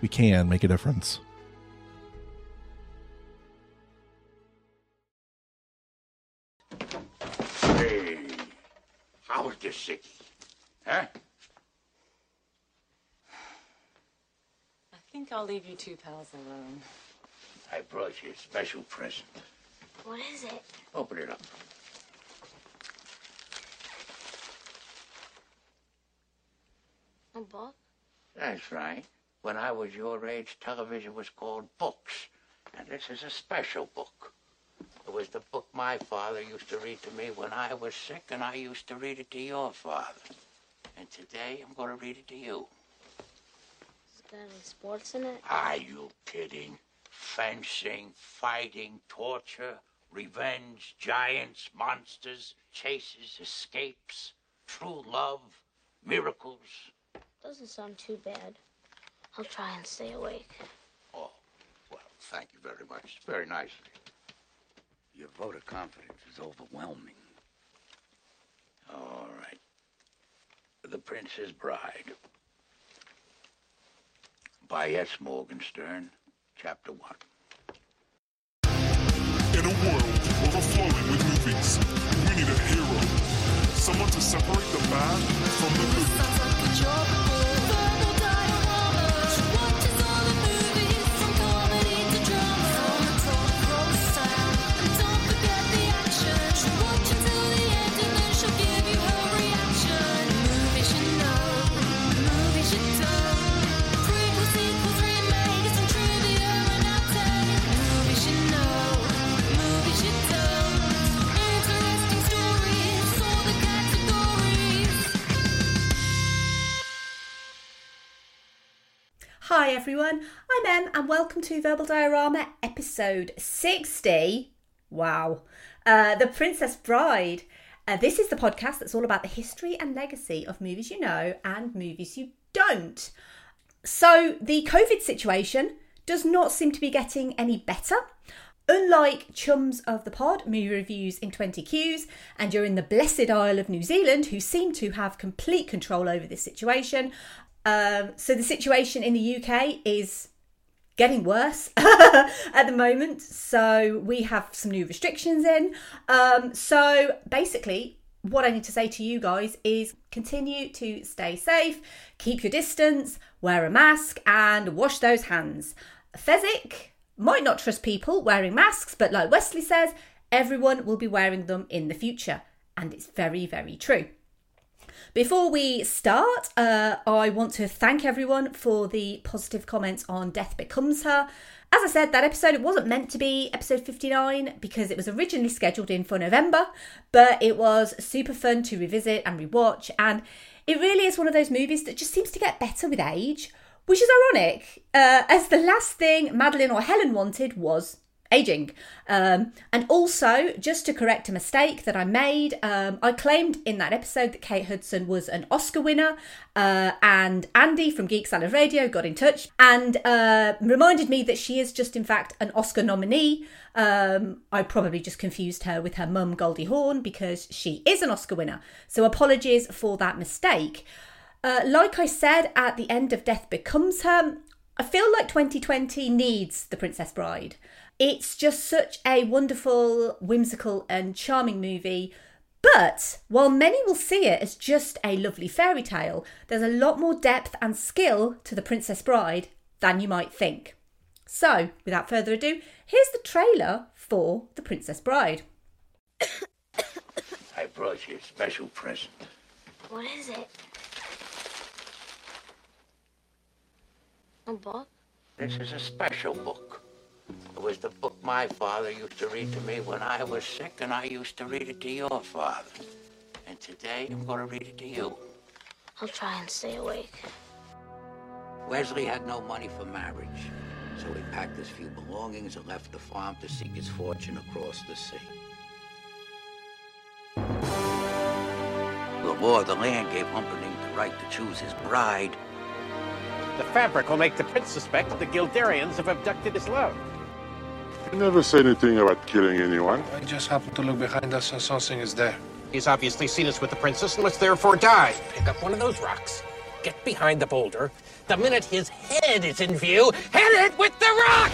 we can make a difference. Hey, how's the city? Huh? I think I'll leave you two pals alone. I brought you a special present. What is it? Open it up. A book? That's right. When I was your age, television was called books. And this is a special book. It was the book my father used to read to me when I was sick, and I used to read it to your father. And today I'm going to read it to you. Is there any sports in it? Are you kidding? Fencing, fighting, torture, revenge, giants, monsters, chases, escapes, true love, miracles. Doesn't sound too bad. I'll try and stay awake. Oh, well, thank you very much. It's very nice. Your vote of confidence is overwhelming. All right. The Princess Bride. By S. Morgenstern, Chapter 1. In a world overflowing with movies, we need a hero. Someone to separate the bad from the good. Hi everyone, I'm Em and welcome to Verbal Diorama episode 60. Wow. Uh, the Princess Bride. Uh, this is the podcast that's all about the history and legacy of movies you know and movies you don't. So, the COVID situation does not seem to be getting any better. Unlike chums of the pod, movie reviews in 20 Qs, and you're in the blessed Isle of New Zealand, who seem to have complete control over this situation. Um, so the situation in the UK is getting worse at the moment. So we have some new restrictions in. Um, so basically, what I need to say to you guys is continue to stay safe, keep your distance, wear a mask, and wash those hands. Fezzik might not trust people wearing masks, but like Wesley says, everyone will be wearing them in the future. And it's very, very true. Before we start, uh, I want to thank everyone for the positive comments on Death Becomes Her. As I said, that episode it wasn't meant to be episode 59 because it was originally scheduled in for November, but it was super fun to revisit and rewatch, and it really is one of those movies that just seems to get better with age, which is ironic, uh, as the last thing Madeline or Helen wanted was aging. Um, and also, just to correct a mistake that I made, um, I claimed in that episode that Kate Hudson was an Oscar winner, uh, and Andy from Geek Salad Radio got in touch and uh, reminded me that she is just, in fact, an Oscar nominee. Um, I probably just confused her with her mum, Goldie Hawn, because she is an Oscar winner. So, apologies for that mistake. Uh, like I said at the end of Death Becomes Her, I feel like 2020 needs The Princess Bride. It's just such a wonderful, whimsical, and charming movie. But while many will see it as just a lovely fairy tale, there's a lot more depth and skill to The Princess Bride than you might think. So, without further ado, here's the trailer for The Princess Bride. I brought you a special present. What is it? A book? This is a special book. It was the book my father used to read to me when I was sick, and I used to read it to your father. And today I'm going to read it to you. I'll try and stay awake. Wesley had no money for marriage, so he packed his few belongings and left the farm to seek his fortune across the sea. The law of the land gave Humperdinck the right to choose his bride. The fabric will make the prince suspect that the Guilderians have abducted his love. You never say anything about killing anyone. I just happened to look behind us and something is there. He's obviously seen us with the princess and must therefore die. Pick up one of those rocks, get behind the boulder. The minute his head is in view, hit it with the rock!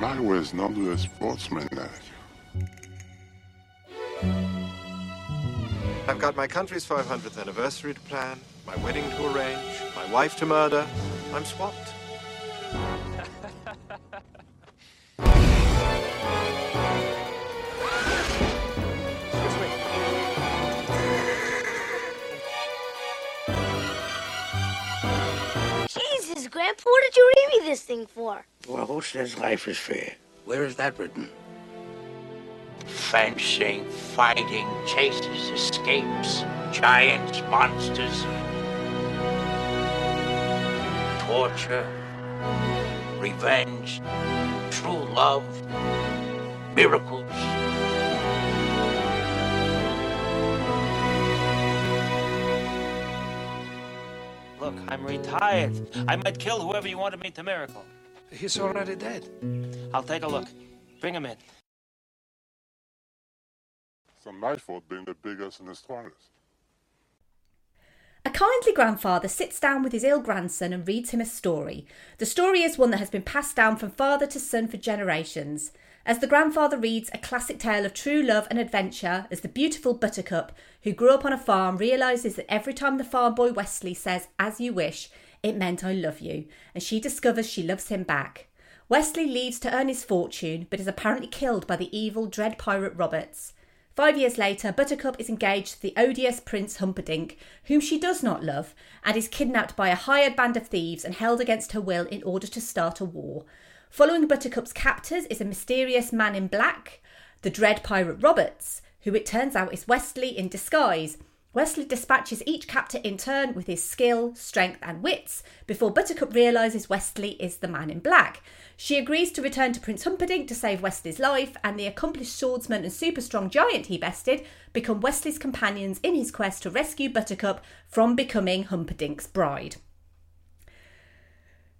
I was not a sportsman like I've got my country's 500th anniversary to plan, my wedding to arrange, my wife to murder. I'm swamped. Jesus, Grandpa, what did you read me this thing for? Well, who says life is fair? Where is that written? Fencing, fighting, chases, escapes, giants, monsters, torture, revenge, true love, miracles. Look, I'm retired. I might kill whoever you wanted me to miracle. He's already dead. I'll take a look. Bring him in. It's not my fault being the biggest and the strongest. A kindly grandfather sits down with his ill grandson and reads him a story. The story is one that has been passed down from father to son for generations. As the grandfather reads a classic tale of true love and adventure, as the beautiful Buttercup, who grew up on a farm, realises that every time the farm boy Wesley says, as you wish, it meant I love you, and she discovers she loves him back. Wesley leaves to earn his fortune, but is apparently killed by the evil Dread Pirate Roberts. Five years later, Buttercup is engaged to the odious Prince Humperdinck, whom she does not love, and is kidnapped by a hired band of thieves and held against her will in order to start a war. Following Buttercup's captors is a mysterious man in black, the Dread Pirate Roberts, who it turns out is Wesley in disguise. Wesley dispatches each captor in turn with his skill, strength, and wits before Buttercup realises Wesley is the man in black. She agrees to return to Prince Humperdinck to save Wesley's life, and the accomplished swordsman and super strong giant he bested become Wesley's companions in his quest to rescue Buttercup from becoming Humperdinck's bride.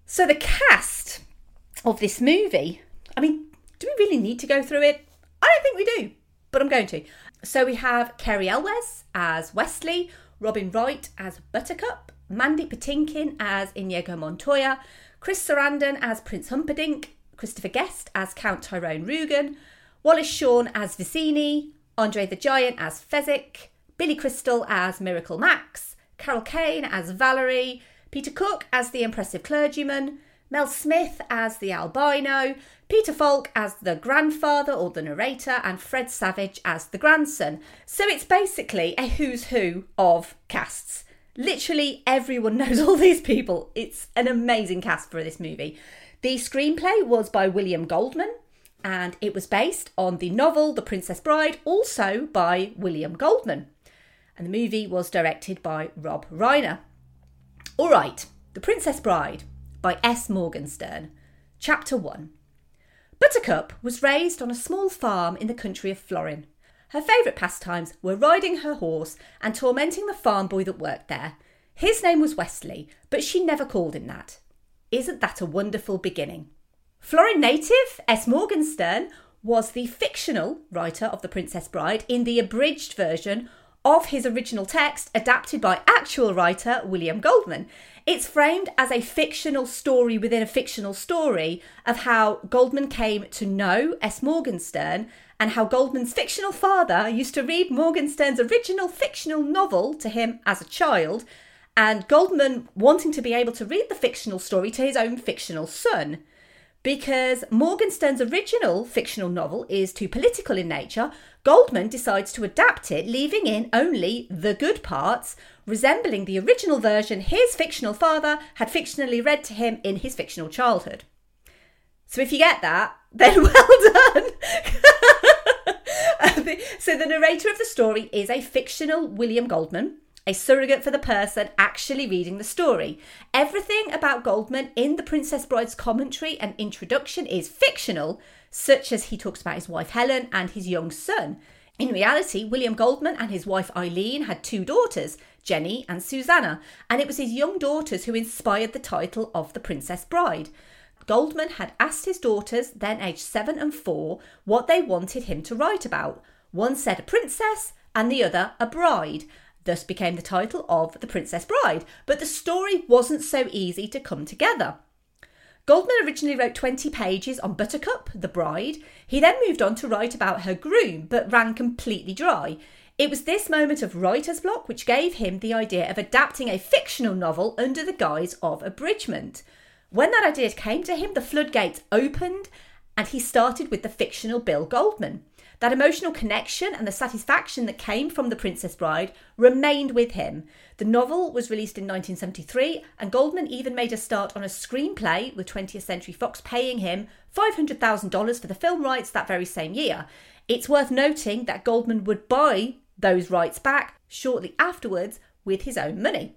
So, the cast of this movie, I mean, do we really need to go through it? I don't think we do, but I'm going to. So, we have Cary Elwes as Wesley, Robin Wright as Buttercup, Mandy Patinkin as Inigo Montoya, Chris Sarandon as Prince Humperdinck, Christopher Guest as Count Tyrone Rugen, Wallace Shawn as Vizzini, Andre the Giant as Fezzik, Billy Crystal as Miracle Max, Carol Kane as Valerie, Peter Cook as the impressive clergyman, Mel Smith as the albino, Peter Falk as the grandfather or the narrator, and Fred Savage as the grandson. So it's basically a who's who of casts. Literally everyone knows all these people. It's an amazing cast for this movie. The screenplay was by William Goldman and it was based on the novel The Princess Bride, also by William Goldman. And the movie was directed by Rob Reiner. All right, The Princess Bride by S. Morgenstern. Chapter 1 Buttercup was raised on a small farm in the country of Florin. Her favourite pastimes were riding her horse and tormenting the farm boy that worked there. His name was Wesley, but she never called him that. Isn't that a wonderful beginning? Florin native S. Morgenstern was the fictional writer of The Princess Bride in the abridged version of his original text, adapted by actual writer William Goldman. It's framed as a fictional story within a fictional story of how Goldman came to know S. Morgenstern and how Goldman's fictional father used to read Morgenstern's original fictional novel to him as a child and Goldman wanting to be able to read the fictional story to his own fictional son. Because Morgenstern's original fictional novel is too political in nature, Goldman decides to adapt it, leaving in only the good parts, resembling the original version his fictional father had fictionally read to him in his fictional childhood. So if you get that, then well done. so the narrator of the story is a fictional William Goldman, a surrogate for the person actually reading the story. Everything about Goldman in The Princess Bride's commentary and introduction is fictional, such as he talks about his wife Helen and his young son. In reality, William Goldman and his wife Eileen had two daughters, Jenny and Susanna, and it was his young daughters who inspired the title of The Princess Bride. Goldman had asked his daughters, then aged seven and four, what they wanted him to write about. One said a princess and the other a bride. Thus became the title of The Princess Bride. But the story wasn't so easy to come together. Goldman originally wrote 20 pages on Buttercup, the bride. He then moved on to write about her groom, but ran completely dry. It was this moment of writer's block which gave him the idea of adapting a fictional novel under the guise of abridgment. When that idea came to him, the floodgates opened and he started with the fictional Bill Goldman. That emotional connection and the satisfaction that came from The Princess Bride remained with him. The novel was released in 1973, and Goldman even made a start on a screenplay, with 20th Century Fox paying him $500,000 for the film rights that very same year. It's worth noting that Goldman would buy those rights back shortly afterwards with his own money.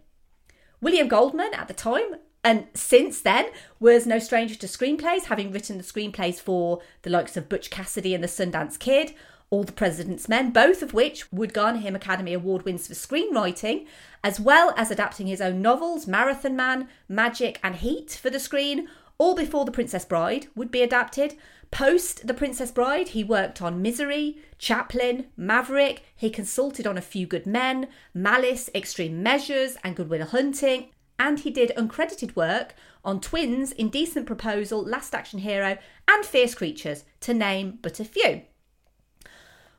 William Goldman, at the time, and since then was no stranger to screenplays, having written the screenplays for the likes of Butch Cassidy and the Sundance Kid, All the President's Men, both of which would garner him Academy Award wins for screenwriting, as well as adapting his own novels, Marathon Man, Magic, and Heat for the screen, all before The Princess Bride would be adapted. Post The Princess Bride, he worked on Misery, Chaplin, Maverick, he consulted on A Few Good Men, Malice, Extreme Measures, and Good Will Hunting, and he did uncredited work on Twins, Indecent Proposal, Last Action Hero, and Fierce Creatures, to name but a few.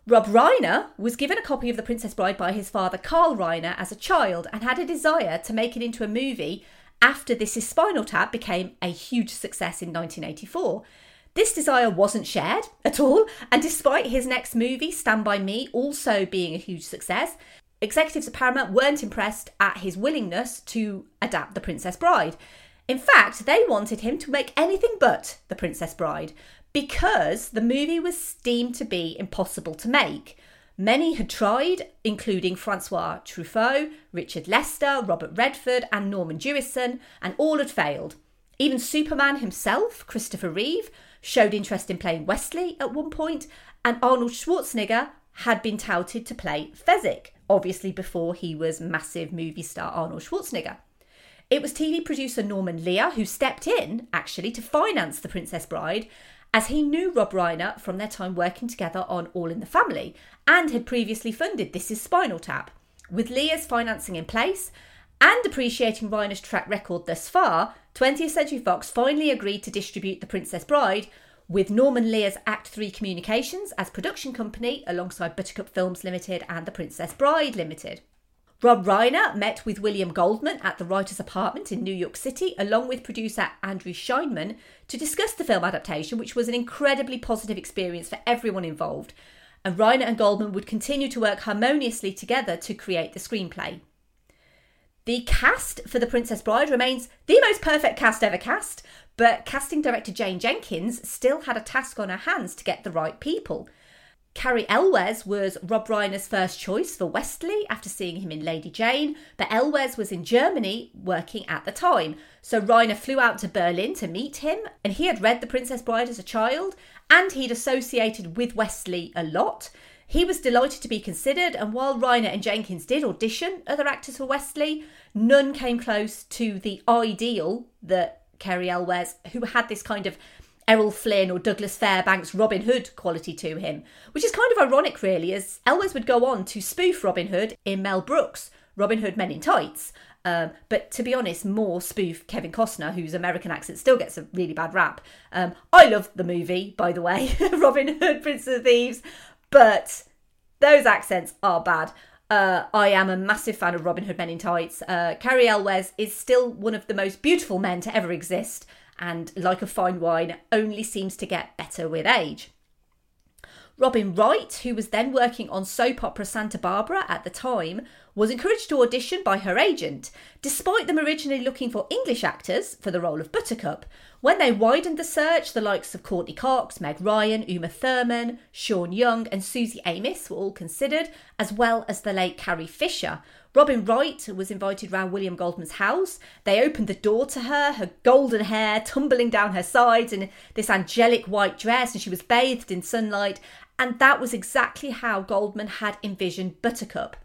Rob Reiner was given a copy of The Princess Bride by his father Carl Reiner as a child and had a desire to make it into a movie after This Is Spinal Tap became a huge success in 1984. This desire wasn't shared at all, and despite his next movie, Stand By Me, also being a huge success, executives at Paramount weren't impressed at his willingness to adapt The Princess Bride. In fact, they wanted him to make anything but The Princess Bride because the movie was deemed to be impossible to make. Many had tried, including Francois Truffaut, Richard Lester, Robert Redford, and Norman Jewison, and all had failed. Even Superman himself, Christopher Reeve, showed interest in playing Wesley at one point, and Arnold Schwarzenegger had been touted to play Fezzik, obviously before he was massive movie star Arnold Schwarzenegger. It was TV producer Norman Lear who stepped in, actually, to finance The Princess Bride, as he knew Rob Reiner from their time working together on All in the Family and had previously funded This Is Spinal Tap. With Lear's financing in place and appreciating Reiner's track record thus far, 20th Century Fox finally agreed to distribute The Princess Bride with Norman Lear's Act 3 Communications as production company alongside Buttercup Films Limited and The Princess Bride Limited. Rob Reiner met with William Goldman at the writer's apartment in New York City, along with producer Andrew Scheinman, to discuss the film adaptation, which was an incredibly positive experience for everyone involved. And Reiner and Goldman would continue to work harmoniously together to create the screenplay. The cast for The Princess Bride remains the most perfect cast ever cast, but casting director Jane Jenkins still had a task on her hands to get the right people. Cary Elwes was Rob Reiner's first choice for Westley after seeing him in Lady Jane, but Elwes was in Germany working at the time. So Reiner flew out to Berlin to meet him, and he had read The Princess Bride as a child, and he'd associated with Westley a lot. He was delighted to be considered, and while Reiner and Jenkins did audition other actors for Westley, none came close to the ideal that Cary Elwes, who had this kind of Errol Flynn or Douglas Fairbanks Robin Hood quality to him, which is kind of ironic, really, as Elwes would go on to spoof Robin Hood in Mel Brooks' Robin Hood Men in Tights. Um, but to be honest, more spoof Kevin Costner, whose American accent still gets a really bad rap. Um, I love the movie, by the way, Robin Hood, Prince of Thieves, but those accents are bad. Uh, I am a massive fan of Robin Hood Men in Tights. Uh, Cary Elwes is still one of the most beautiful men to ever exist, and like a fine wine, only seems to get better with age. Robin Wright, who was then working on soap opera Santa Barbara at the time, was encouraged to audition by her agent, despite them originally looking for English actors for the role of Buttercup. When they widened the search, the likes of Courteney Cox, Meg Ryan, Uma Thurman, Sean Young, and Suzy Amis were all considered, as well as the late Carrie Fisher. Robin Wright was invited round William Goldman's house. They opened the door to her, her golden hair tumbling down her sides in this angelic white dress, and she was bathed in sunlight. And that was exactly how Goldman had envisioned Buttercup.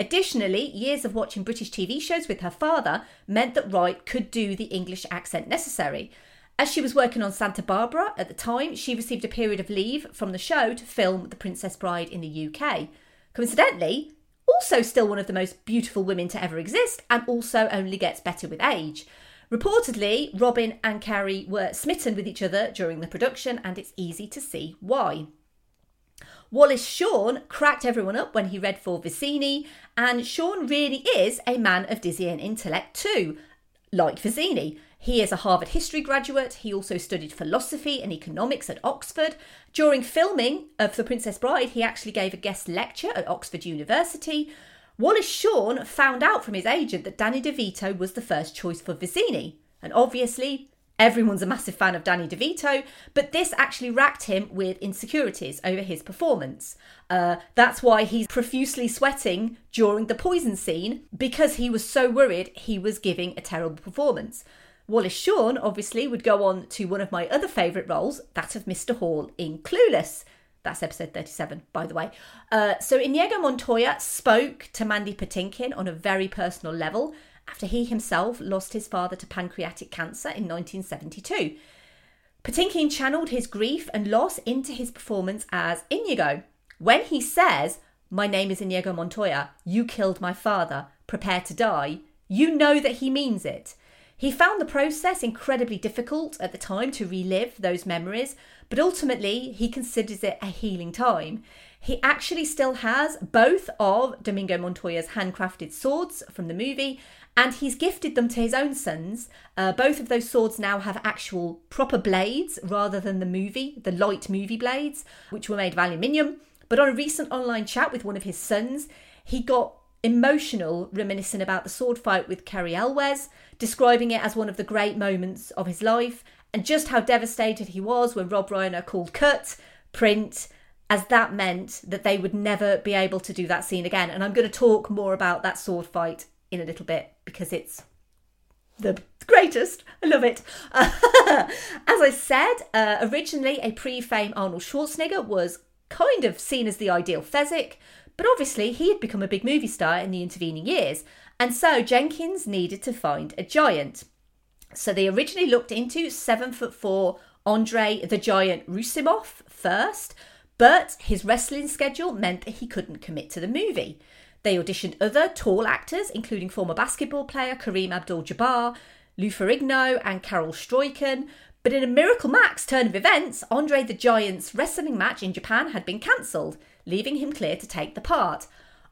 Additionally, years of watching British TV shows with her father meant that Wright could do the English accent necessary. As she was working on Santa Barbara at the time, she received a period of leave from the show to film The Princess Bride in the UK. Coincidentally, also still one of the most beautiful women to ever exist, and also only gets better with age. Reportedly, Robin and Cary were smitten with each other during the production, and it's easy to see why. Wallace Shawn cracked everyone up when he read for Vizzini, and Shawn really is a man of dizzying intellect too, like Vizzini. He is a Harvard history graduate. He also studied philosophy and economics at Oxford. During filming of The Princess Bride, he actually gave a guest lecture at Oxford University. Wallace Shawn found out from his agent that Danny DeVito was the first choice for Vizzini. And obviously, everyone's a massive fan of Danny DeVito, but this actually racked him with insecurities over his performance. Uh, that's why he's profusely sweating during the poison scene because he was so worried he was giving a terrible performance. Wallace Shawn obviously would go on to one of my other favourite roles, that of Mr. Hall in Clueless. That's episode 37, by the way. Uh, so Inigo Montoya spoke to Mandy Patinkin on a very personal level after he himself lost his father to pancreatic cancer in 1972. Patinkin channeled his grief and loss into his performance as Inigo. When he says, My name is Inigo Montoya, you killed my father, prepare to die, you know that he means it. He found the process incredibly difficult at the time to relive those memories, but ultimately he considers it a healing time. He actually still has both of Domingo Montoya's handcrafted swords from the movie, and he's gifted them to his own sons. Uh, both of those swords now have actual proper blades rather than the movie, the light movie blades, which were made of aluminium. But on a recent online chat with one of his sons, he got emotional reminiscing about the sword fight with Cary Elwes, describing it as one of the great moments of his life, and just how devastated he was when Rob Reiner called cut, print, as that meant that they would never be able to do that scene again. And I'm going to talk more about that sword fight in a little bit because it's the greatest. I love it. as I said, uh, originally a pre fame Arnold Schwarzenegger was kind of seen as the ideal Fezzik, but obviously he had become a big movie star in the intervening years, and so Jenkins needed to find a giant. So they originally looked into seven foot four Andre the Giant Roussimoff first, but his wrestling schedule meant that he couldn't commit to the movie. They auditioned other tall actors, including former basketball player Kareem Abdul Jabbar, Lou Ferrigno, and Carel Struycken. But in a Miracle Max turn of events, Andre the Giant's wrestling match in Japan had been cancelled, leaving him clear to take the part.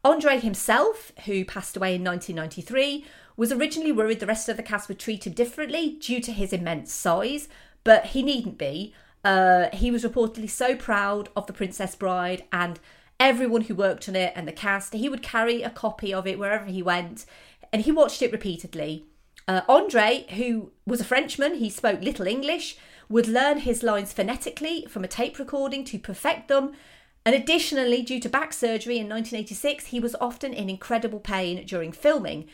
Andre himself, who passed away in 1993, was originally worried the rest of the cast would treat him differently due to his immense size, but he needn't be. Uh, he was reportedly so proud of The Princess Bride and everyone who worked on it and the cast. He would carry a copy of it wherever he went, and he watched it repeatedly. Uh, Andre, who was a Frenchman, he spoke little English, would learn his lines phonetically from a tape recording to perfect them. And additionally, due to back surgery in 1986, he was often in incredible pain during filming.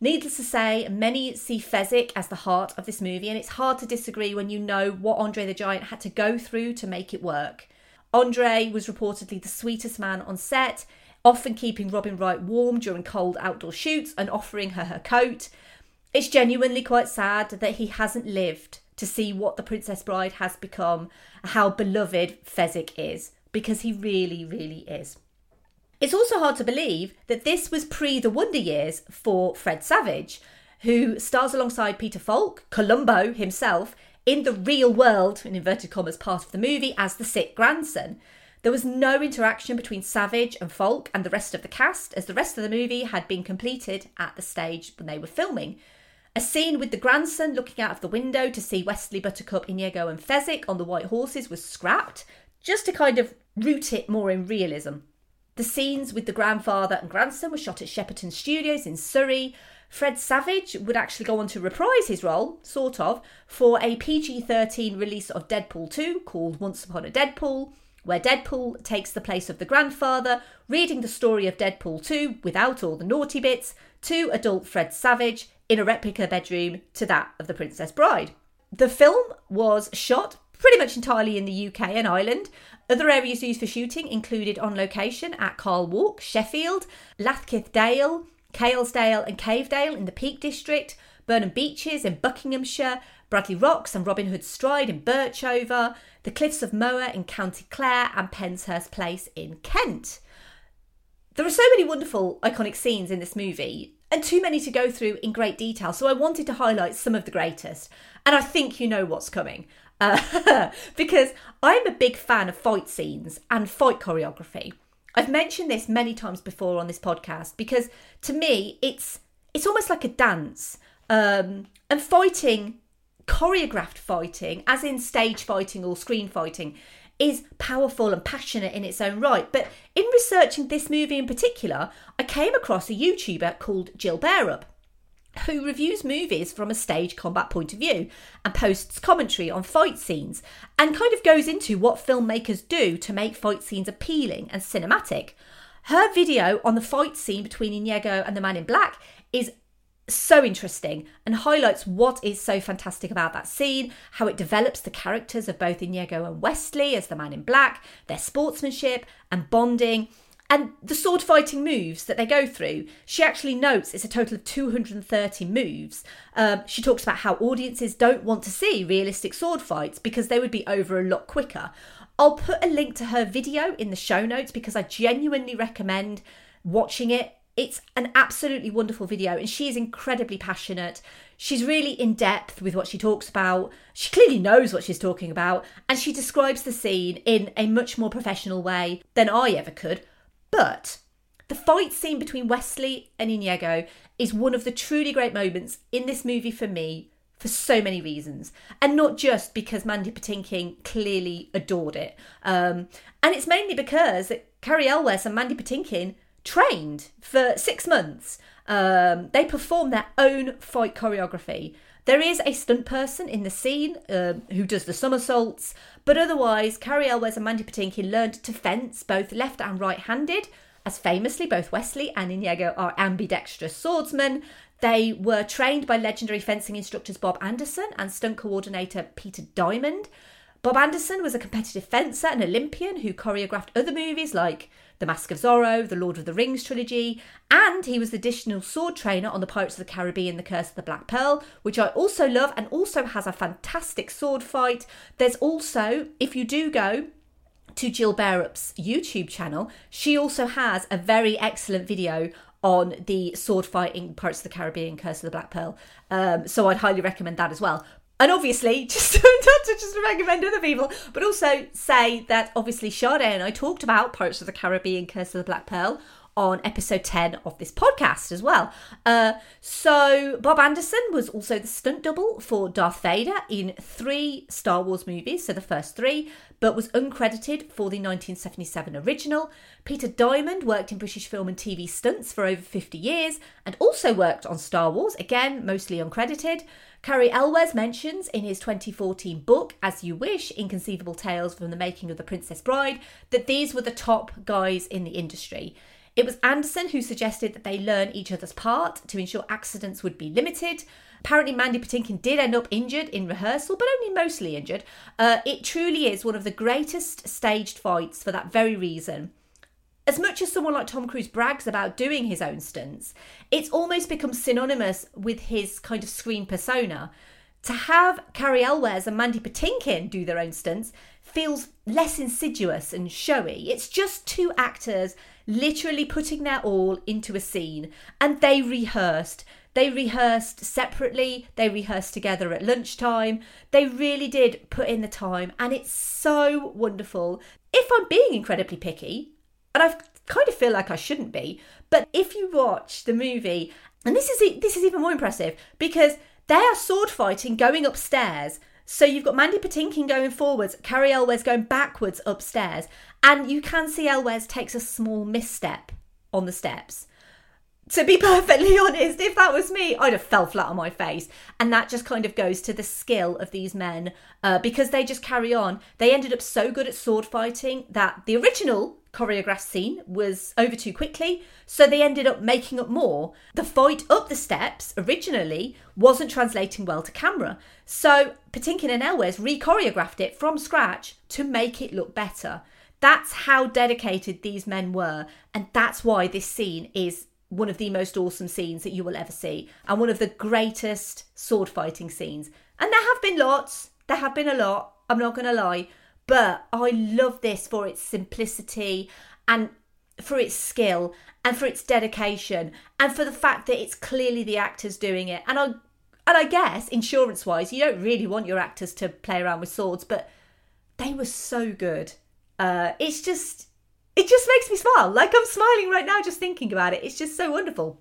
Needless to say, many see Fezzik as the heart of this movie, and it's hard to disagree when you know what Andre the Giant had to go through to make it work. Andre was reportedly the sweetest man on set, often keeping Robin Wright warm during cold outdoor shoots and offering her her coat. It's genuinely quite sad that he hasn't lived to see what the Princess Bride has become, how beloved Fezzik is, because he really, really is. It's also hard to believe that this was pre the Wonder Years for Fred Savage, who stars alongside Peter Falk, Columbo himself, in the real world, in inverted commas, part of the movie as the sick grandson. There was no interaction between Savage and Falk and the rest of the cast, as the rest of the movie had been completed at the stage when they were filming. A scene with the grandson looking out of the window to see Wesley, Buttercup, Inigo, and Fezzik on the white horses was scrapped, just to kind of root it more in realism. The scenes with the grandfather and grandson were shot at Shepperton Studios in Surrey. Fred Savage would actually go on to reprise his role, sort of, for a PG 13 release of Deadpool 2 called Once Upon a Deadpool, where Deadpool takes the place of the grandfather, reading the story of Deadpool 2 without all the naughty bits to adult Fred Savage in a replica bedroom to that of the Princess Bride. The film was shot pretty much entirely in the UK and Ireland. Other areas used for shooting included on location at Carl Walk, Sheffield, Lathkill Dale, Calesdale and Cavedale in the Peak District, Burnham Beeches in Buckinghamshire, Bradley Rocks and Robin Hood Stride in Birchover, the Cliffs of Moher in County Clare, and Penshurst Place in Kent. There are so many wonderful, iconic scenes in this movie, and too many to go through in great detail, so I wanted to highlight some of the greatest. And I think you know what's coming. Uh, because I'm a big fan of fight scenes and fight choreography. I've mentioned this many times before on this podcast because to me it's it's almost like a dance. Um, and fighting, choreographed fighting, as in stage fighting or screen fighting, is powerful and passionate in its own right. But in researching this movie in particular, I came across a YouTuber called Jill Bearup who reviews movies from a stage combat point of view and posts commentary on fight scenes and kind of goes into what filmmakers do to make fight scenes appealing and cinematic. Her video on the fight scene between Inigo and the man in black is so interesting and highlights what is so fantastic about that scene, how it develops the characters of both Inigo and Wesley as the man in black, their sportsmanship and bonding, and the sword fighting moves that they go through, she actually notes it's a total of 230 moves. Um, she talks about how audiences don't want to see realistic sword fights because they would be over a lot quicker. I'll put a link to her video in the show notes because I genuinely recommend watching it. It's an absolutely wonderful video, and she is incredibly passionate. She's really in depth with what she talks about. She clearly knows what she's talking about, and she describes the scene in a much more professional way than I ever could. But the fight scene between Wesley and Inigo is one of the truly great moments in this movie for me for so many reasons. And not just because Mandy Patinkin clearly adored it. Um, and it's mainly because Cary Elwes and Mandy Patinkin trained for six months. Um, they performed their own fight choreography. There is a stunt person in the scene um, who does the somersaults, but otherwise, Cary Elwes and Mandy Patinkin learned to fence both left and right handed, as famously both Wesley and Inigo are ambidextrous swordsmen. They were trained by legendary fencing instructors Bob Anderson and stunt coordinator Peter Diamond. Bob Anderson was a competitive fencer and Olympian who choreographed other movies like The Mask of Zorro, the Lord of the Rings trilogy, and he was the additional sword trainer on the Pirates of the Caribbean The Curse of the Black Pearl, which I also love and also has a fantastic sword fight. There's also, if you do go, to Jill Bearup's YouTube channel, she also has a very excellent video on the sword fighting Pirates of the Caribbean Curse of the Black Pearl. Um, so I'd highly recommend that as well. And obviously, just not to just recommend other people, but also say that obviously Sade and I talked about Pirates of the Caribbean Curse of the Black Pearl on episode 10 of this podcast as well. Uh, so, Bob Anderson was also the stunt double for Darth Vader in three Star Wars movies, so the first three, but was uncredited for the 1977 original. Peter Diamond worked in British film and TV stunts for over 50 years and also worked on Star Wars, again, mostly uncredited. Cary Elwes mentions in his 2014 book, As You Wish Inconceivable Tales from the Making of the Princess Bride, that these were the top guys in the industry. It was Anderson who suggested that they learn each other's part to ensure accidents would be limited. Apparently, Mandy Patinkin did end up injured in rehearsal, but only mostly injured. Uh, it truly is one of the greatest staged fights for that very reason. As much as someone like Tom Cruise brags about doing his own stunts, it's almost become synonymous with his kind of screen persona. To have Cary Elwes and Mandy Patinkin do their own stunts feels less insidious and showy. It's just two actors literally putting their all into a scene and they rehearsed. They rehearsed separately, they rehearsed together at lunchtime. They really did put in the time, and it's so wonderful. If I'm being incredibly picky, and I kind of feel like I shouldn't be, but if you watch the movie, and this is this is even more impressive because they are sword fighting going upstairs. So you've got Mandy Patinkin going forwards, Cary Elwes going backwards upstairs, and you can see Elwes takes a small misstep on the steps. To be perfectly honest, if that was me, I'd have fell flat on my face. And that just kind of goes to the skill of these men uh, because they just carry on. They ended up so good at sword fighting that the original choreographed scene was over too quickly, so they ended up making up more. The fight up the steps originally wasn't translating well to camera, so Patinkin and Elwes re-choreographed it from scratch to make it look better. That's how dedicated these men were, and that's why this scene is one of the most awesome scenes that you will ever see, and one of the greatest sword fighting scenes. And there have been lots, there have been a lot, I'm not going to lie, but I love this for its simplicity and for its skill and for its dedication and for the fact that it's clearly the actors doing it. And I and I guess insurance wise, you don't really want your actors to play around with swords, but they were so good. Uh, it's just it just makes me smile. Like I'm smiling right now just thinking about it. It's just so wonderful.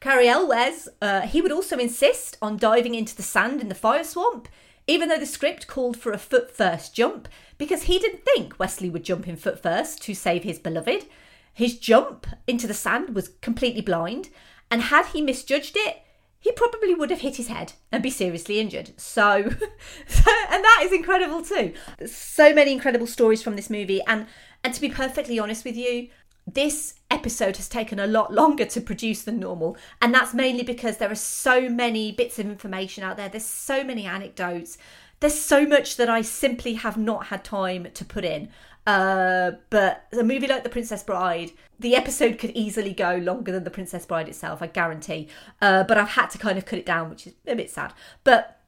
Cary Elwes, uh, he would also insist on diving into the sand in the fire swamp, even though the script called for a foot first jump, because he didn't think Wesley would jump in foot first to save his beloved. His jump into the sand was completely blind, and had he misjudged it, he probably would have hit his head and be seriously injured. So, and that is incredible too. There's so many incredible stories from this movie, and and to be perfectly honest with you, this episode has taken a lot longer to produce than normal, and that's mainly because there are so many bits of information out there. There's so many anecdotes. There's so much that I simply have not had time to put in. Uh, but a movie like The Princess Bride, the episode could easily go longer than The Princess Bride itself, I guarantee. Uh, but I've had to kind of cut it down, which is a bit sad. But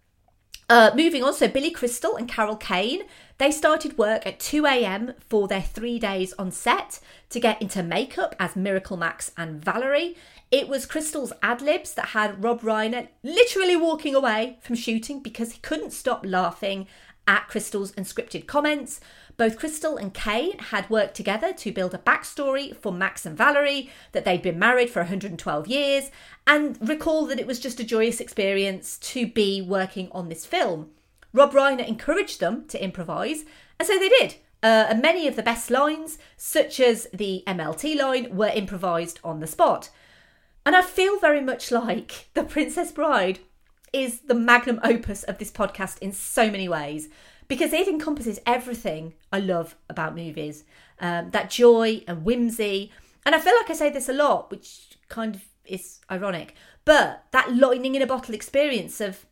uh, moving on, so Billy Crystal and Carol Kane, they started work at 2 a.m. for their three days on set to get into makeup as Miracle Max and Valerie. It was Crystal's ad libs that had Rob Reiner literally walking away from shooting because he couldn't stop laughing at Crystal's unscripted comments. Both Crystal and Kane had worked together to build a backstory for Max and Valerie, that they'd been married for 112 years, and recall that it was just a joyous experience to be working on this film. Rob Reiner encouraged them to improvise, and so they did. Uh, and many of the best lines, such as the MLT line, were improvised on the spot. And I feel very much like The Princess Bride is the magnum opus of this podcast in so many ways because it encompasses everything I love about movies um, that joy and whimsy. And I feel like I say this a lot, which kind of is ironic, but that lightning in a bottle experience of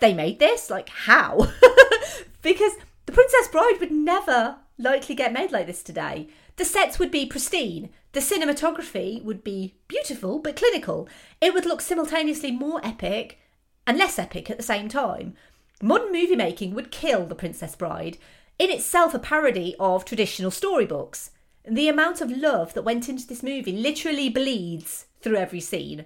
they made this? Like, how? because The Princess Bride would never likely get made like this today. The sets would be pristine. The cinematography would be beautiful but clinical. It would look simultaneously more epic and less epic at the same time. Modern movie making would kill The Princess Bride, in itself a parody of traditional storybooks. The amount of love that went into this movie literally bleeds through every scene.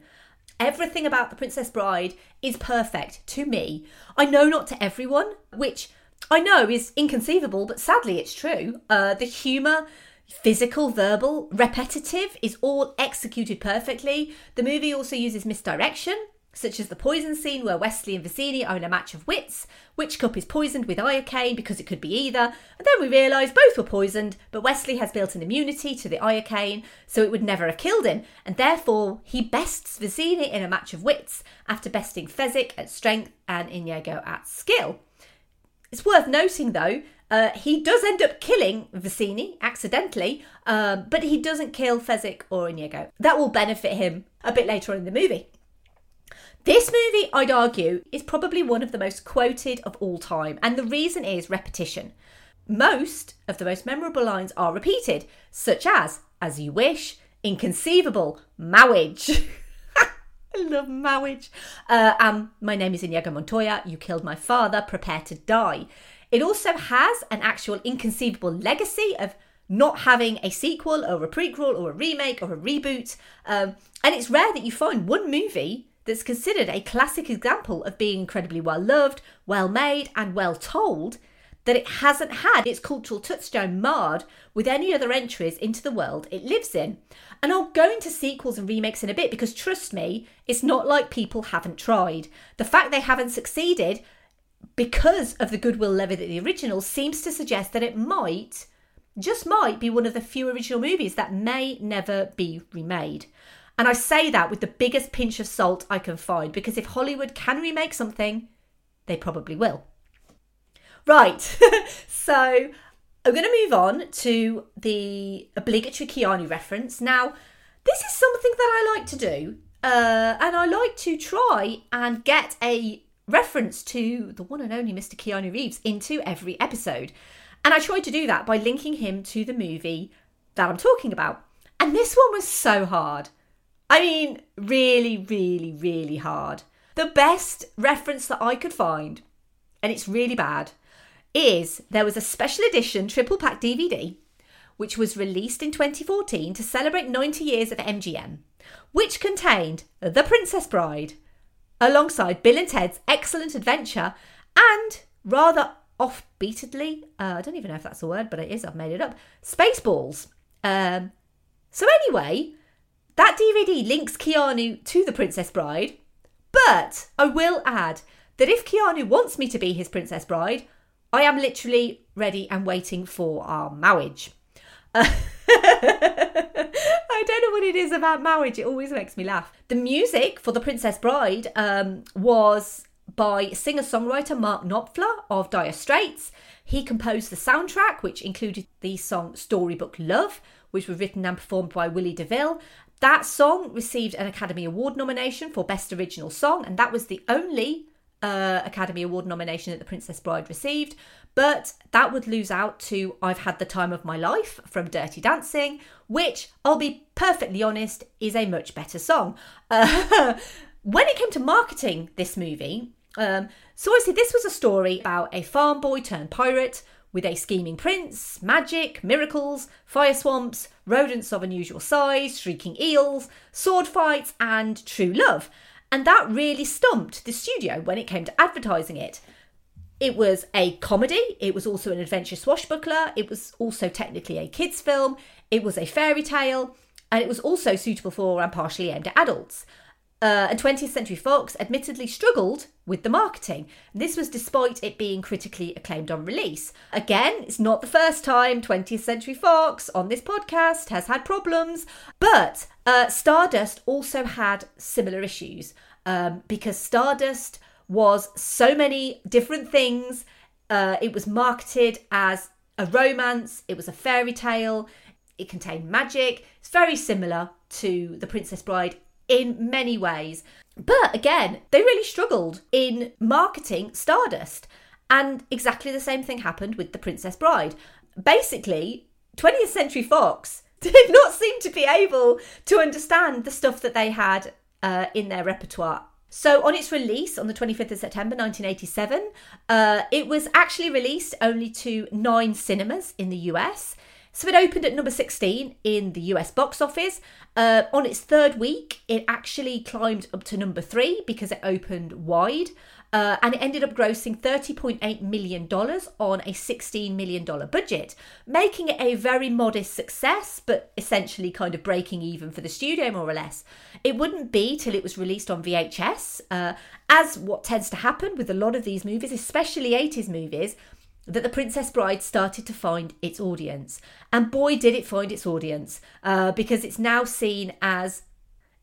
Everything about The Princess Bride is perfect to me. I know not to everyone, which I know is inconceivable, but sadly it's true. Uh, the humour, physical, verbal, repetitive, is all executed perfectly. The movie also uses misdirection, such as the poison scene where Wesley and Vizzini in a match of wits. Which cup is poisoned with iocane because it could be either. And then we realise both were poisoned, but Wesley has built an immunity to the iocane, so it would never have killed him, and therefore he bests Vizzini in a match of wits after besting Fezzik at strength and Inigo at skill. It's worth noting though, uh, he does end up killing Vizzini accidentally, um, but he doesn't kill Fezzik or Inigo. That will benefit him a bit later on in the movie. This movie, I'd argue, is probably one of the most quoted of all time, and the reason is repetition. Most of the most memorable lines are repeated, such as, as you wish, inconceivable, marriage. I love marriage. Uh, um, my name is Inigo Montoya. You killed my father. Prepare to die. It also has an actual inconceivable legacy of not having a sequel or a prequel or a remake or a reboot. Um, and it's rare that you find one movie that's considered a classic example of being incredibly well loved, well made, and well told, that it hasn't had its cultural touchstone marred with any other entries into the world it lives in. And I'll go into sequels and remakes in a bit because trust me, it's not like people haven't tried. The fact they haven't succeeded because of the goodwill levied at the original seems to suggest that it might, just might, be one of the few original movies that may never be remade. And I say that with the biggest pinch of salt I can find because if Hollywood can remake something, they probably will. Right, so I'm going to move on to the obligatory Keanu reference. Now, this is something that I like to do, uh, and I like to try and get a reference to the one and only Mr. Keanu Reeves into every episode. And I tried to do that by linking him to the movie that I'm talking about. And this one was so hard. I mean, really, really, really hard. The best reference that I could find, and it's really bad, is there was a special edition triple pack DVD which was released in 2014 to celebrate 90 years of MGM, which contained The Princess Bride, alongside Bill and Ted's Excellent Adventure and rather offbeatedly, uh, I don't even know if that's a word, but it is, I've made it up, Spaceballs. Um, so, anyway, that DVD links Keanu to The Princess Bride, but I will add that if Keanu wants me to be his Princess Bride, I am literally ready and waiting for our marriage. I don't know what it is about marriage. It always makes me laugh. The music for The Princess Bride um, was by singer songwriter Mark Knopfler of Dire Straits. He composed the soundtrack, which included the song Storybook Love, which was written and performed by Willie DeVille. That song received an Academy Award nomination for Best Original Song, and that was the only uh, Academy Award nomination that The Princess Bride received. But that would lose out to I've Had the Time of My Life from Dirty Dancing, which, I'll be perfectly honest, is a much better song. Uh, when it came to marketing this movie, um, so obviously this was a story about a farm boy turned pirate with a scheming prince, magic, miracles, fire swamps, rodents of unusual size, shrieking eels, sword fights, and true love. And that really stumped the studio when it came to advertising it. It was a comedy, it was also an adventure swashbuckler, it was also technically a kids' film, it was a fairy tale, and it was also suitable for and partially aimed at adults. Uh, and 20th Century Fox admittedly struggled with the marketing. This was despite it being critically acclaimed on release. Again, it's not the first time 20th Century Fox on this podcast has had problems, but uh, Stardust also had similar issues um, because Stardust was so many different things. Uh, it was marketed as a romance, it was a fairy tale, it contained magic. It's very similar to The Princess Bride in many ways. But again, they really struggled in marketing Stardust. And exactly the same thing happened with The Princess Bride. Basically, 20th Century Fox did not seem to be able to understand the stuff that they had uh, in their repertoire. So, on its release on the 25th of September 1987, uh, it was actually released only to nine cinemas in the US. So it opened at number 16 in the US box office. Uh, on its third week, it actually climbed up to number three because it opened wide. Uh, and it ended up grossing $30.8 million on a $16 million budget, making it a very modest success, but essentially kind of breaking even for the studio, more or less. It wouldn't be till it was released on VHS, uh, as what tends to happen with a lot of these movies, especially 80s movies, that The Princess Bride started to find its audience. And boy, did it find its audience, uh, because it's now seen as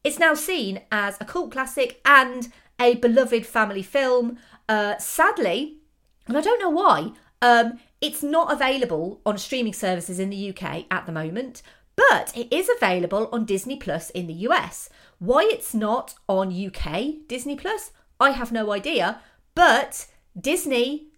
it's now seen as a cult classic and a beloved family film. Uh, sadly, and I don't know why, um, it's not available on streaming services in the UK at the moment, but it is available on Disney Plus in the US. Why it's not on UK Disney Plus, I have no idea, but Disney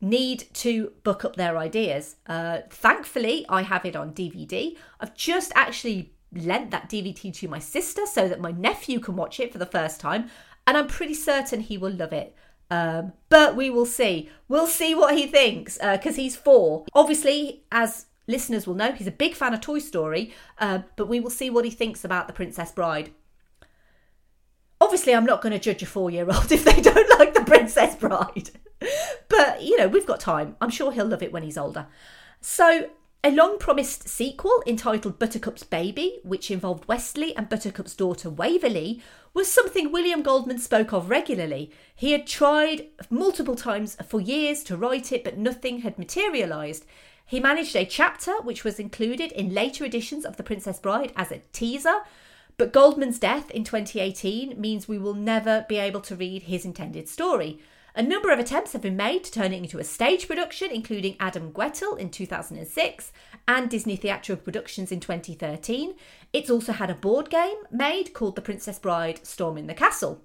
need to book up their ideas. Uh, thankfully, I have it on DVD. I've just actually lent that DVD to my sister so that my nephew can watch it for the first time, and I'm pretty certain he will love it. Um, but we will see. We'll see what he thinks because he's four. Obviously, as listeners will know, he's a big fan of Toy Story, uh, but we will see what he thinks about The Princess Bride. Obviously, I'm not going to judge a four year old if they don't like The Princess Bride. But, you know, we've got time. I'm sure he'll love it when he's older. So, a long promised sequel entitled Buttercup's Baby, which involved Westley and Buttercup's daughter Waverly, was something William Goldman spoke of regularly. He had tried multiple times for years to write it, but nothing had materialised. He managed a chapter which was included in later editions of The Princess Bride as a teaser, but Goldman's death in 2018 means we will never be able to read his intended story. A number of attempts have been made to turn it into a stage production, including Adam Guettel in 2006 and Disney Theatrical Productions in 2013. It's also had a board game made called The Princess Bride Storm in the Castle.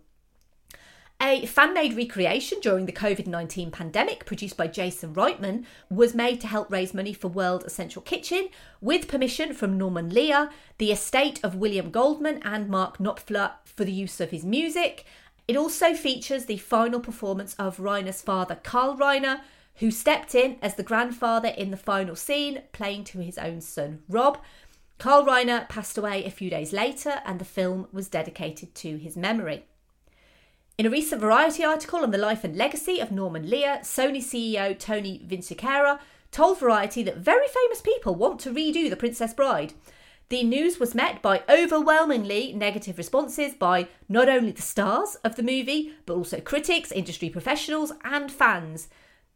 A fan made recreation during the COVID 19 pandemic, produced by Jason Reitman, was made to help raise money for World Central Kitchen with permission from Norman Lear, the estate of William Goldman, and Mark Knopfler for the use of his music. It also features the final performance of Reiner's father, Carl Reiner, who stepped in as the grandfather in the final scene, playing to his own son, Rob. Carl Reiner passed away a few days later, and the film was dedicated to his memory. In a recent Variety article on the life and legacy of Norman Lear, Sony CEO Tony Vinciquerra told Variety that very famous people want to redo The Princess Bride. The news was met by overwhelmingly negative responses by not only the stars of the movie, but also critics, industry professionals, and fans.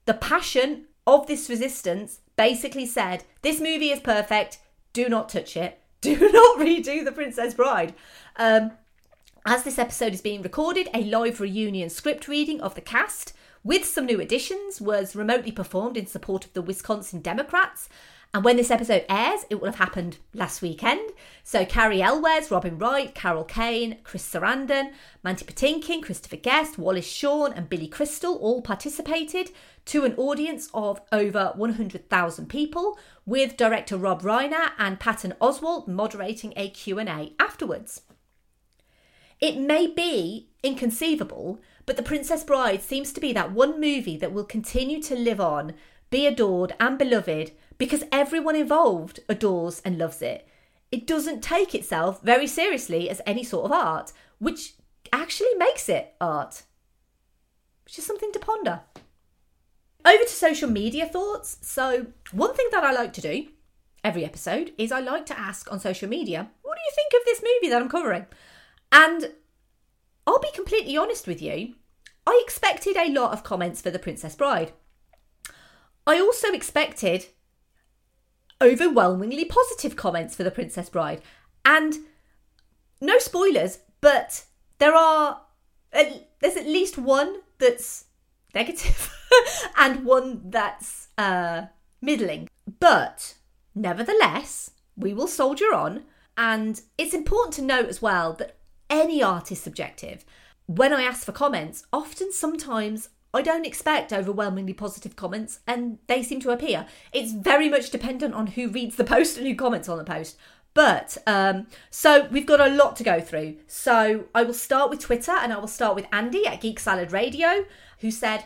The passion of this resistance basically said this movie is perfect, do not touch it, do not redo The Princess Bride. Um, as this episode is being recorded, a live reunion script reading of the cast with some new additions was remotely performed in support of the Wisconsin Democrats. And when this episode airs, it will have happened last weekend. So Cary Elwes, Robin Wright, Carol Kane, Chris Sarandon, Mandy Patinkin, Christopher Guest, Wallace Shawn, and Billy Crystal all participated to an audience of over 100,000 people, with director Rob Reiner and Patton Oswalt moderating a Q&A afterwards. It may be inconceivable, but The Princess Bride seems to be that one movie that will continue to live on, be adored and beloved because everyone involved adores and loves it. It doesn't take itself very seriously as any sort of art, which actually makes it art. Which is something to ponder. Over to social media thoughts. So, one thing that I like to do every episode is I like to ask on social media, what do you think of this movie that I'm covering? And I'll be completely honest with you, I expected a lot of comments for The Princess Bride. I also expected overwhelmingly positive comments for The Princess Bride. And no spoilers, but there are there's at least one that's negative and one that's uh, middling. But nevertheless, we will soldier on. And it's important to note as well that any art is subjective. When I ask for comments, often sometimes I don't expect overwhelmingly positive comments, and they seem to appear. It's very much dependent on who reads the post and who comments on the post. But um, so we've got a lot to go through. So I will start with Twitter, and I will start with Andy at Geek Salad Radio, who said,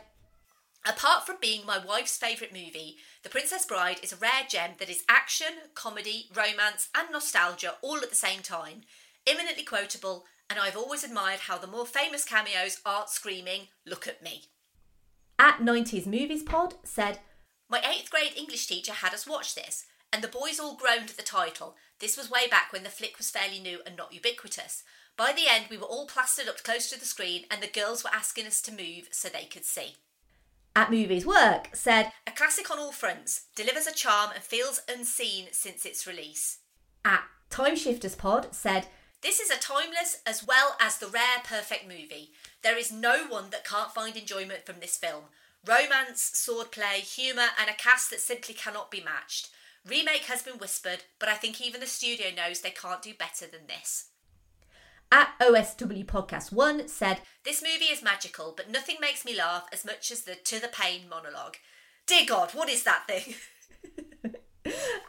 Apart from being my wife's favourite movie, The Princess Bride is a rare gem that is action, comedy, romance, and nostalgia all at the same time. Imminently quotable, and I've always admired how the more famous cameos aren't screaming, look at me. At 90s Movies Pod said, My eighth grade English teacher had us watch this, and the boys all groaned at the title. This was way back when the flick was fairly new and not ubiquitous. By the end, we were all plastered up close to the screen, and the girls were asking us to move so they could see. At Movies Work said, A classic on all fronts, delivers a charm and feels unseen since its release. At Time Shifters Pod said, This is a timeless as well as the rare perfect movie. There is no one that can't find enjoyment from this film. Romance, swordplay, humour, and a cast that simply cannot be matched. Remake has been whispered, but I think even the studio knows they can't do better than this. At OSW Podcast 1 said, This movie is magical, but nothing makes me laugh as much as the To the Pain monologue. Dear God, what is that thing?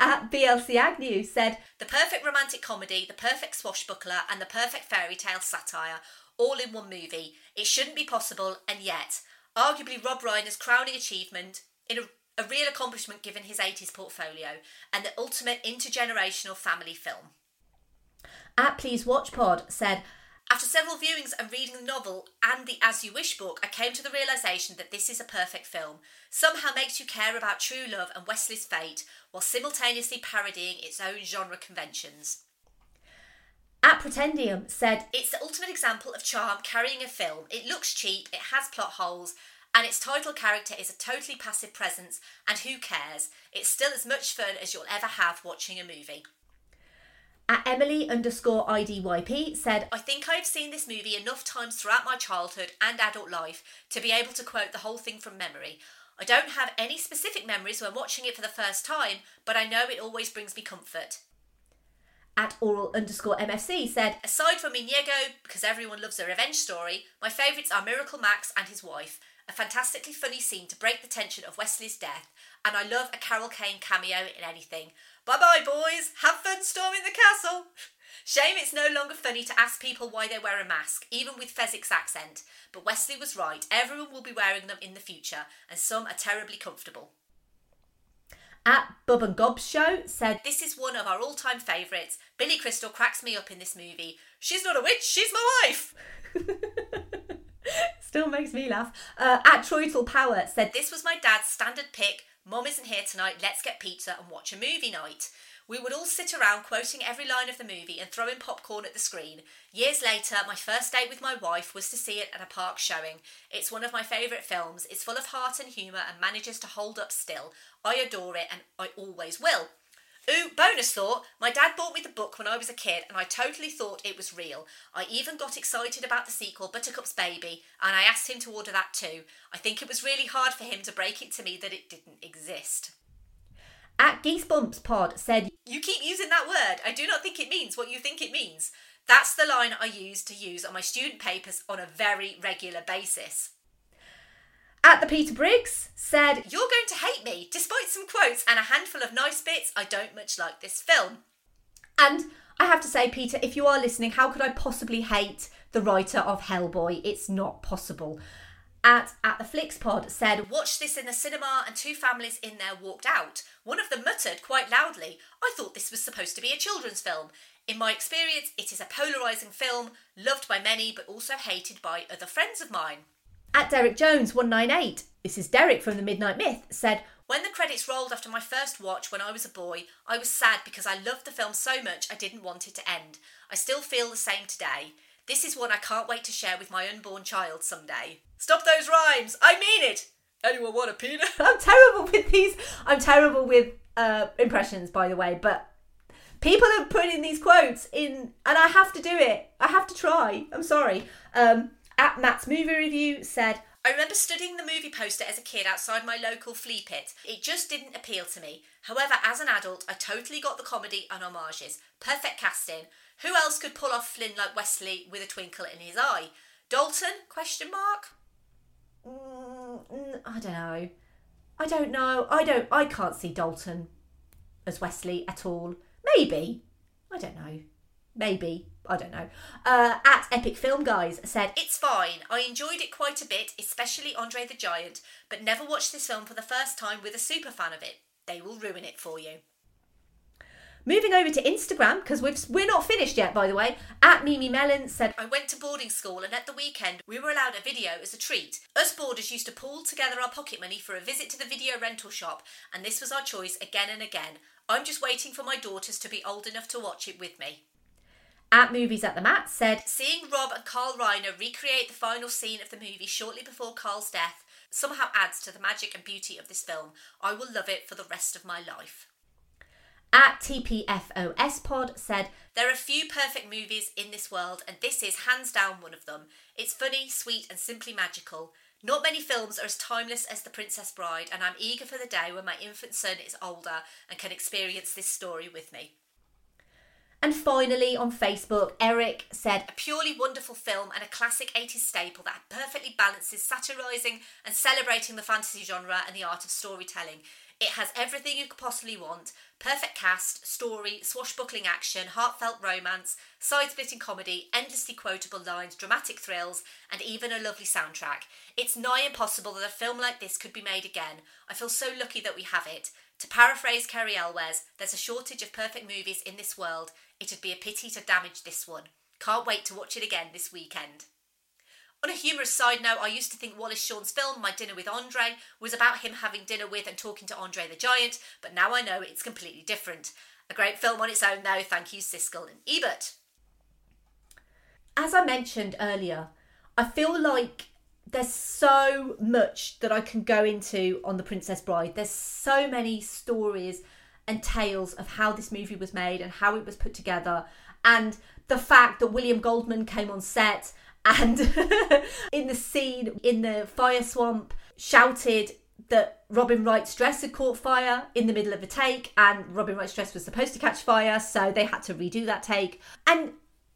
At BLC Agnew said, The perfect romantic comedy, the perfect swashbuckler, and the perfect fairy tale satire, all in one movie. It shouldn't be possible, and yet, arguably Rob Reiner's crowning achievement in a, a real accomplishment given his 80s portfolio, and the ultimate intergenerational family film. At Please Watch Pod said, After several viewings and reading the novel and the As You Wish book, I came to the realization that this is a perfect film. Somehow makes you care about true love and Westley's fate while simultaneously parodying its own genre conventions. At Pretendium said, It's the ultimate example of charm carrying a film. It looks cheap, it has plot holes, and its title character is a totally passive presence, and who cares? It's still as much fun as you'll ever have watching a movie. At Emily underscore IDYP said, I think I've seen this movie enough times throughout my childhood and adult life to be able to quote the whole thing from memory. I don't have any specific memories when watching it for the first time, but I know it always brings me comfort. At oral underscore MFC said, Aside from Inigo, because everyone loves a revenge story, my favourites are Miracle Max and his wife, a fantastically funny scene to break the tension of Westley's death, and I love a Carol Kane cameo in anything. Bye bye, boys! Have fun storming the castle! Shame it's no longer funny to ask people why they wear a mask, even with Fezzik's accent. But Westley was right, everyone will be wearing them in the future, and some are terribly comfortable. At Bub and Gob's show said, This is one of our all time favourites. Billy Crystal cracks me up in this movie. She's not a witch, she's my wife! Still makes me laugh. Uh, at Troitel Power said, This was my dad's standard pick. Mum isn't here tonight, let's get pizza and watch a movie night. We would all sit around quoting every line of the movie and throwing popcorn at the screen. Years later, my first date with my wife was to see it at a park showing. It's one of my favourite films. It's full of heart and humour and manages to hold up still. I adore it and I always will. Ooh, bonus thought, my dad bought me the book when I was a kid and I totally thought it was real. I even got excited about the sequel, Buttercup's Baby, and I asked him to order that too. I think it was really hard for him to break it to me that it didn't exist. At Geesebumps Pod said, You keep using that word. I do not think it means what you think it means. That's the line I use to use on my student papers on a very regular basis. At the Peter Briggs said, You're going to hate me. Despite some quotes and a handful of nice bits, I don't much like this film. And I have to say, Peter, if you are listening, how could I possibly hate the writer of Hellboy? It's not possible. At At the Flicks Pod said, Watched this in the cinema and two families in there walked out. One of them muttered quite loudly, I thought this was supposed to be a children's film. In my experience, it is a polarising film, loved by many but also hated by other friends of mine. At Derek Jones 198, this is Derek from the Midnight Myth, said, When the credits rolled after my first watch when I was a boy, I was sad because I loved the film so much I didn't want it to end. I still feel the same today. This is one I can't wait to share with my unborn child someday. Stop those rhymes! I mean it! Anyone want a peanut? I'm terrible with these. I'm terrible with uh, impressions, by the way, but people are putting these quotes in, and I have to do it. I have to try. I'm sorry. Um, at Matt's movie review said, I remember studying the movie poster as a kid outside my local flea pit. It just didn't appeal to me. However, as an adult, I totally got the comedy and homages. Perfect casting. Who else could pull off Flynn like Westley with a twinkle in his eye? Dalton? Question mark. Mm, I don't know. I don't know. I don't. I can't see Dalton as Westley at all. Maybe. I don't know. Maybe. I don't know. Uh, at Epic Film Guys said, It's fine. I enjoyed it quite a bit, especially Andre the Giant, but never watched this film for the first time with a super fan of it. They will ruin it for you. Moving over to Instagram, because we're not finished yet, by the way. At Mimi Mellon said, I went to boarding school and at the weekend we were allowed a video as a treat. Us boarders used to pool together our pocket money for a visit to the video rental shop, and this was our choice again and again. I'm just waiting for my daughters to be old enough to watch it with me. At Movies at the Mat said, Seeing Rob and Carl Reiner recreate the final scene of the movie shortly before Carl's death somehow adds to the magic and beauty of this film. I will love it for the rest of my life. At TPFOS Pod said, There are few perfect movies in this world, and this is hands down one of them. It's funny, sweet, and simply magical. Not many films are as timeless as The Princess Bride, and I'm eager for the day when my infant son is older and can experience this story with me. And finally, on Facebook, Eric said, A purely wonderful film and a classic 80s staple that perfectly balances satirising and celebrating the fantasy genre and the art of storytelling. It has everything you could possibly want perfect cast, story, swashbuckling action, heartfelt romance, side splitting comedy, endlessly quotable lines, dramatic thrills, and even a lovely soundtrack. It's nigh impossible that a film like this could be made again. I feel so lucky that we have it. To paraphrase Cary Elwes, there's a shortage of perfect movies in this world. It'd be a pity to damage this one. Can't wait to watch it again this weekend. On a humorous side note, I used to think Wallace Shawn's film, My Dinner with Andre, was about him having dinner with and talking to Andre the Giant, but now I know it's completely different. A great film on its own, though. Thank you, Siskel and Ebert. As I mentioned earlier, I feel like there's so much that I can go into on The Princess Bride. There's so many stories and tales of how this movie was made and how it was put together, and the fact that William Goldman came on set and in the scene in the fire swamp shouted that Robin Wright's dress had caught fire in the middle of a take, and Robin Wright's dress was supposed to catch fire, so they had to redo that take. And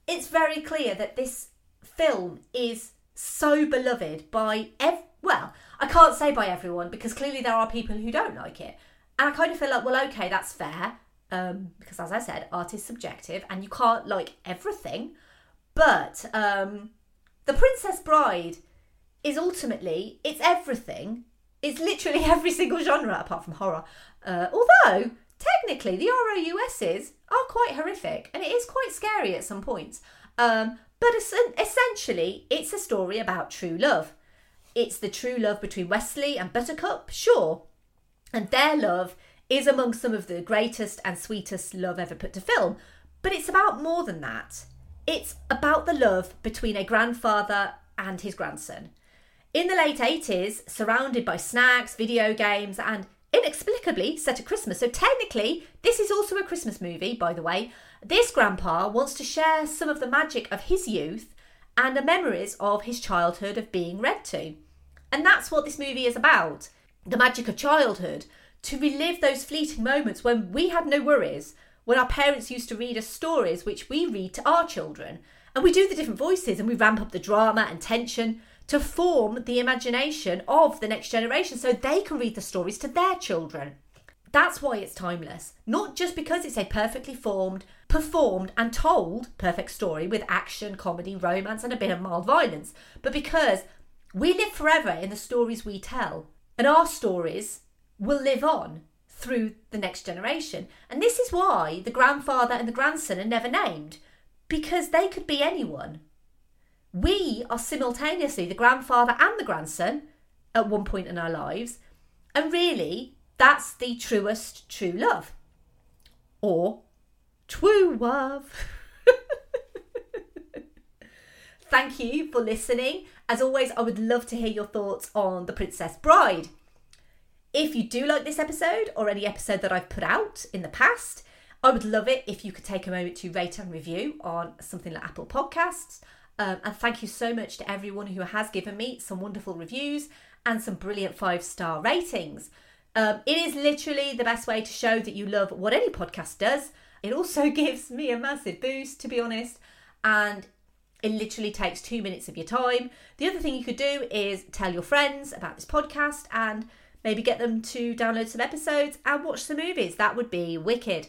it's very clear that this film is so beloved by ev- well, I can't say by everyone because clearly there are people who don't like it. And I kind of feel like, well, okay, that's fair. Um, because as I said, art is subjective and you can't like everything. But um, The Princess Bride is ultimately, it's everything. It's literally every single genre apart from horror. Uh, although, technically, the ROUSs are quite horrific and it is quite scary at some points. Um, but es- essentially, it's a story about true love. It's the true love between Westley and Buttercup, sure. And their love is among some of the greatest and sweetest love ever put to film. But it's about more than that. It's about the love between a grandfather and his grandson. In the late 80s, surrounded by snacks, video games, and inexplicably set at Christmas. So, technically, this is also a Christmas movie, by the way. This grandpa wants to share some of the magic of his youth and the memories of his childhood of being read to. And that's what this movie is about the magic of childhood, to relive those fleeting moments when we had no worries, when our parents used to read us stories which we read to our children. And we do the different voices and we ramp up the drama and tension to form the imagination of the next generation so they can read the stories to their children. That's why it's timeless. Not just because it's a perfectly formed, performed, and told perfect story with action, comedy, romance, and a bit of mild violence, but because we live forever in the stories we tell. And our stories will live on through the next generation. And this is why the grandfather and the grandson are never named, because they could be anyone. We are simultaneously the grandfather and the grandson at one point in our lives, and really, that's the truest true love. Or true love. Thank you for listening. As always, I would love to hear your thoughts on The Princess Bride. If you do like this episode or any episode that I've put out in the past, I would love it if you could take a moment to rate and review on something like Apple Podcasts. Um, and thank you so much to everyone who has given me some wonderful reviews and some brilliant five star ratings. Um, it is literally the best way to show that you love what any podcast does. It also gives me a massive boost, to be honest, and it literally takes two minutes of your time. The other thing you could do is tell your friends about this podcast and maybe get them to download some episodes and watch some movies. That would be wicked.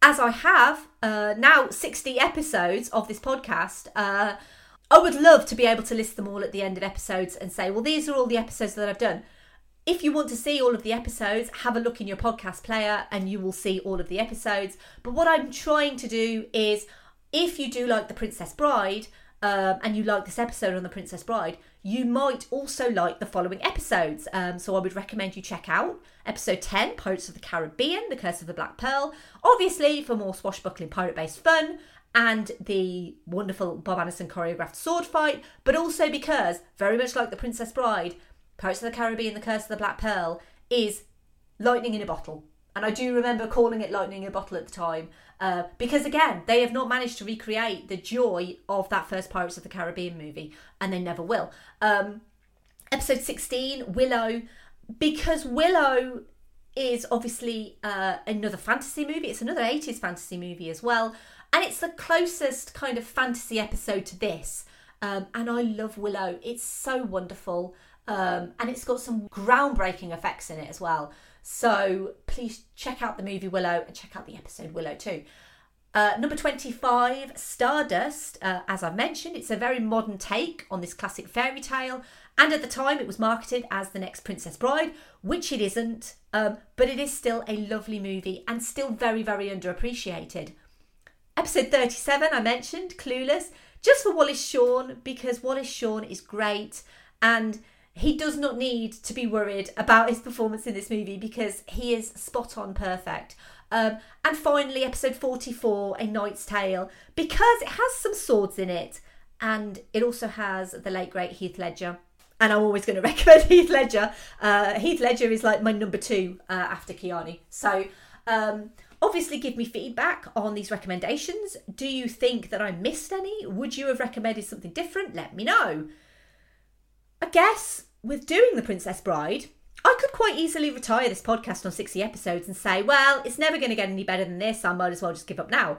As I have uh, now 60 episodes of this podcast, uh, I would love to be able to list them all at the end of episodes and say, well, these are all the episodes that I've done. If you want to see all of the episodes, have a look in your podcast player and you will see all of the episodes. But what I'm trying to do is, if you do like The Princess Bride um, and you like this episode on The Princess Bride, you might also like the following episodes. Um, so I would recommend you check out episode 10, Pirates of the Caribbean, The Curse of the Black Pearl. Obviously, for more swashbuckling pirate based fun and the wonderful Bob Anderson choreographed sword fight, but also because, very much like The Princess Bride, Pirates of the Caribbean, The Curse of the Black Pearl is lightning in a bottle. And I do remember calling it lightning in a bottle at the time uh, because, again, they have not managed to recreate the joy of that first Pirates of the Caribbean movie, and they never will. Um, episode 16, Willow, because Willow is obviously uh, another fantasy movie, it's another 80s fantasy movie as well, and it's the closest kind of fantasy episode to this. Um, and I love Willow, it's so wonderful. Um, and it's got some groundbreaking effects in it as well. So please check out the movie Willow and check out the episode Willow too. Uh, number 25, Stardust. Uh, as I've mentioned, it's a very modern take on this classic fairy tale. And at the time, it was marketed as the next Princess Bride, which it isn't. Um, but it is still a lovely movie and still very, very underappreciated. Episode 37, I mentioned, Clueless. just for Wallace Shawn because Wallace Shawn is great and he does not need to be worried about his performance in this movie because he is spot on perfect. Um, and finally, episode 44, A Knight's Tale, because it has some swords in it and it also has the late great Heath Ledger. And I'm always going to recommend Heath Ledger. Uh, Heath Ledger is like my number two uh, after Keanu. So, um, obviously, give me feedback on these recommendations. Do you think that I missed any? Would you have recommended something different? Let me know. I guess with doing The Princess Bride, I could quite easily retire this podcast on 60 episodes and say, well, it's never going to get any better than this. I might as well just give up now.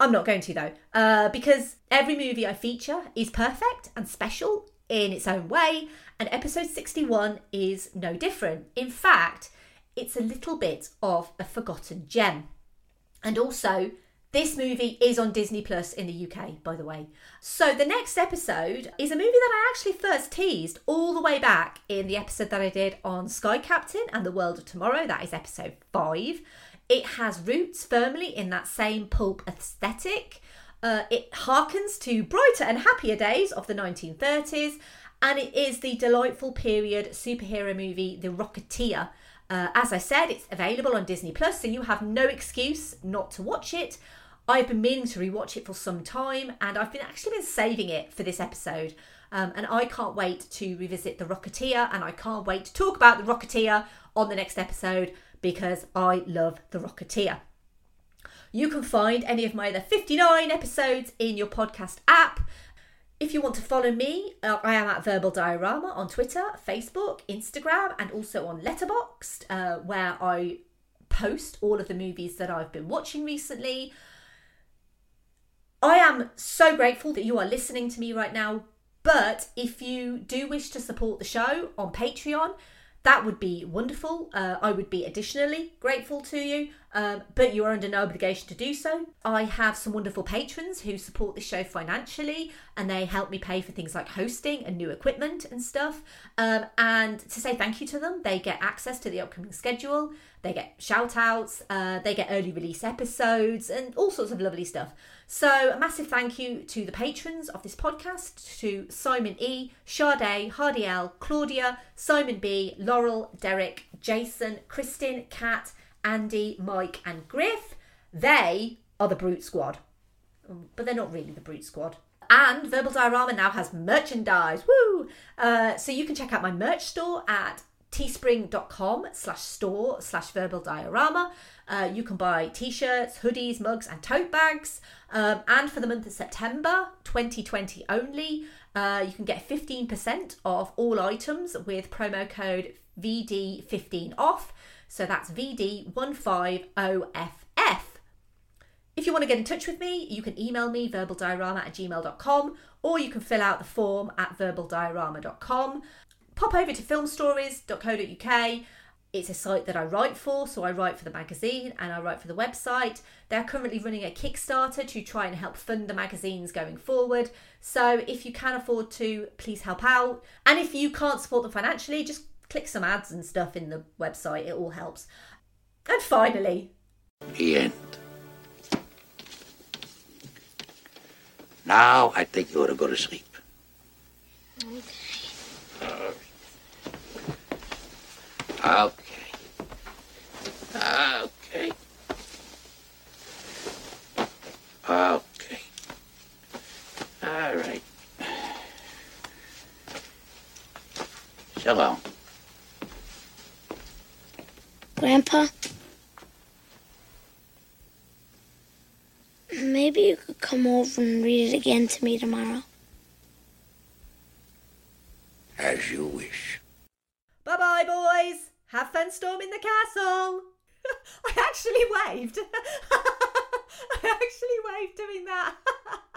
I'm not going to though, uh, because every movie I feature is perfect and special in its own way, and episode 61 is no different. In fact, it's a little bit of a forgotten gem. And also, this movie is on Disney Plus in the UK, by the way. So, the next episode is a movie that I actually first teased all the way back in the episode that I did on Sky Captain and the World of Tomorrow. That is episode five. It has roots firmly in that same pulp aesthetic. Uh, it harkens to brighter and happier days of the 1930s, and it is the delightful period superhero movie The Rocketeer. Uh, as I said, it's available on Disney Plus, so you have no excuse not to watch it. I've been meaning to rewatch it for some time, and I've been actually been saving it for this episode. Um, and I can't wait to revisit The Rocketeer, and I can't wait to talk about The Rocketeer on the next episode because I love The Rocketeer. You can find any of my other 59 episodes in your podcast app. If you want to follow me, uh, I am at Verbal Diorama on Twitter, Facebook, Instagram, and also on Letterboxd, uh, where I post all of the movies that I've been watching recently. I am so grateful that you are listening to me right now. But if you do wish to support the show on Patreon, that would be wonderful. Uh, I would be additionally grateful to you, um, but you are under no obligation to do so. I have some wonderful patrons who support the show financially and they help me pay for things like hosting and new equipment and stuff. Um, and to say thank you to them, they get access to the upcoming schedule, they get shout outs, uh, they get early release episodes, and all sorts of lovely stuff. So, a massive thank you to the patrons of this podcast to Simon E, Sade, Hardy L, Claudia, Simon B, Laurel, Derek, Jason, Kristin, Kat, Andy, Mike, and Griff. They are the Brute Squad, but they're not really the Brute Squad. And Verbal Diorama now has merchandise. Woo! Uh, so you can check out my merch store at teespring.com slash store slash verbal diorama. Uh, you can buy t-shirts, hoodies, mugs, and tote bags. Um, and for the month of September 2020 only, uh, you can get 15% off all items with promo code VD15 off. So that's VD15OFF. If you want to get in touch with me, you can email me verbaldiorama at gmail.com or you can fill out the form at verbaldiorama.com. Pop over to filmstories.co.uk. It's a site that I write for, so I write for the magazine and I write for the website. They're currently running a Kickstarter to try and help fund the magazines going forward. So if you can afford to, please help out. And if you can't support them financially, just click some ads and stuff in the website, it all helps. And finally, The end. Now I think you ought to go to sleep. Okay. Okay. Okay. Okay. All right. So. Grandpa? Maybe you could come over and read it again to me tomorrow. As you wish. bye bye, boys. Have fun storming the castle. I actually waved. I actually waved doing that.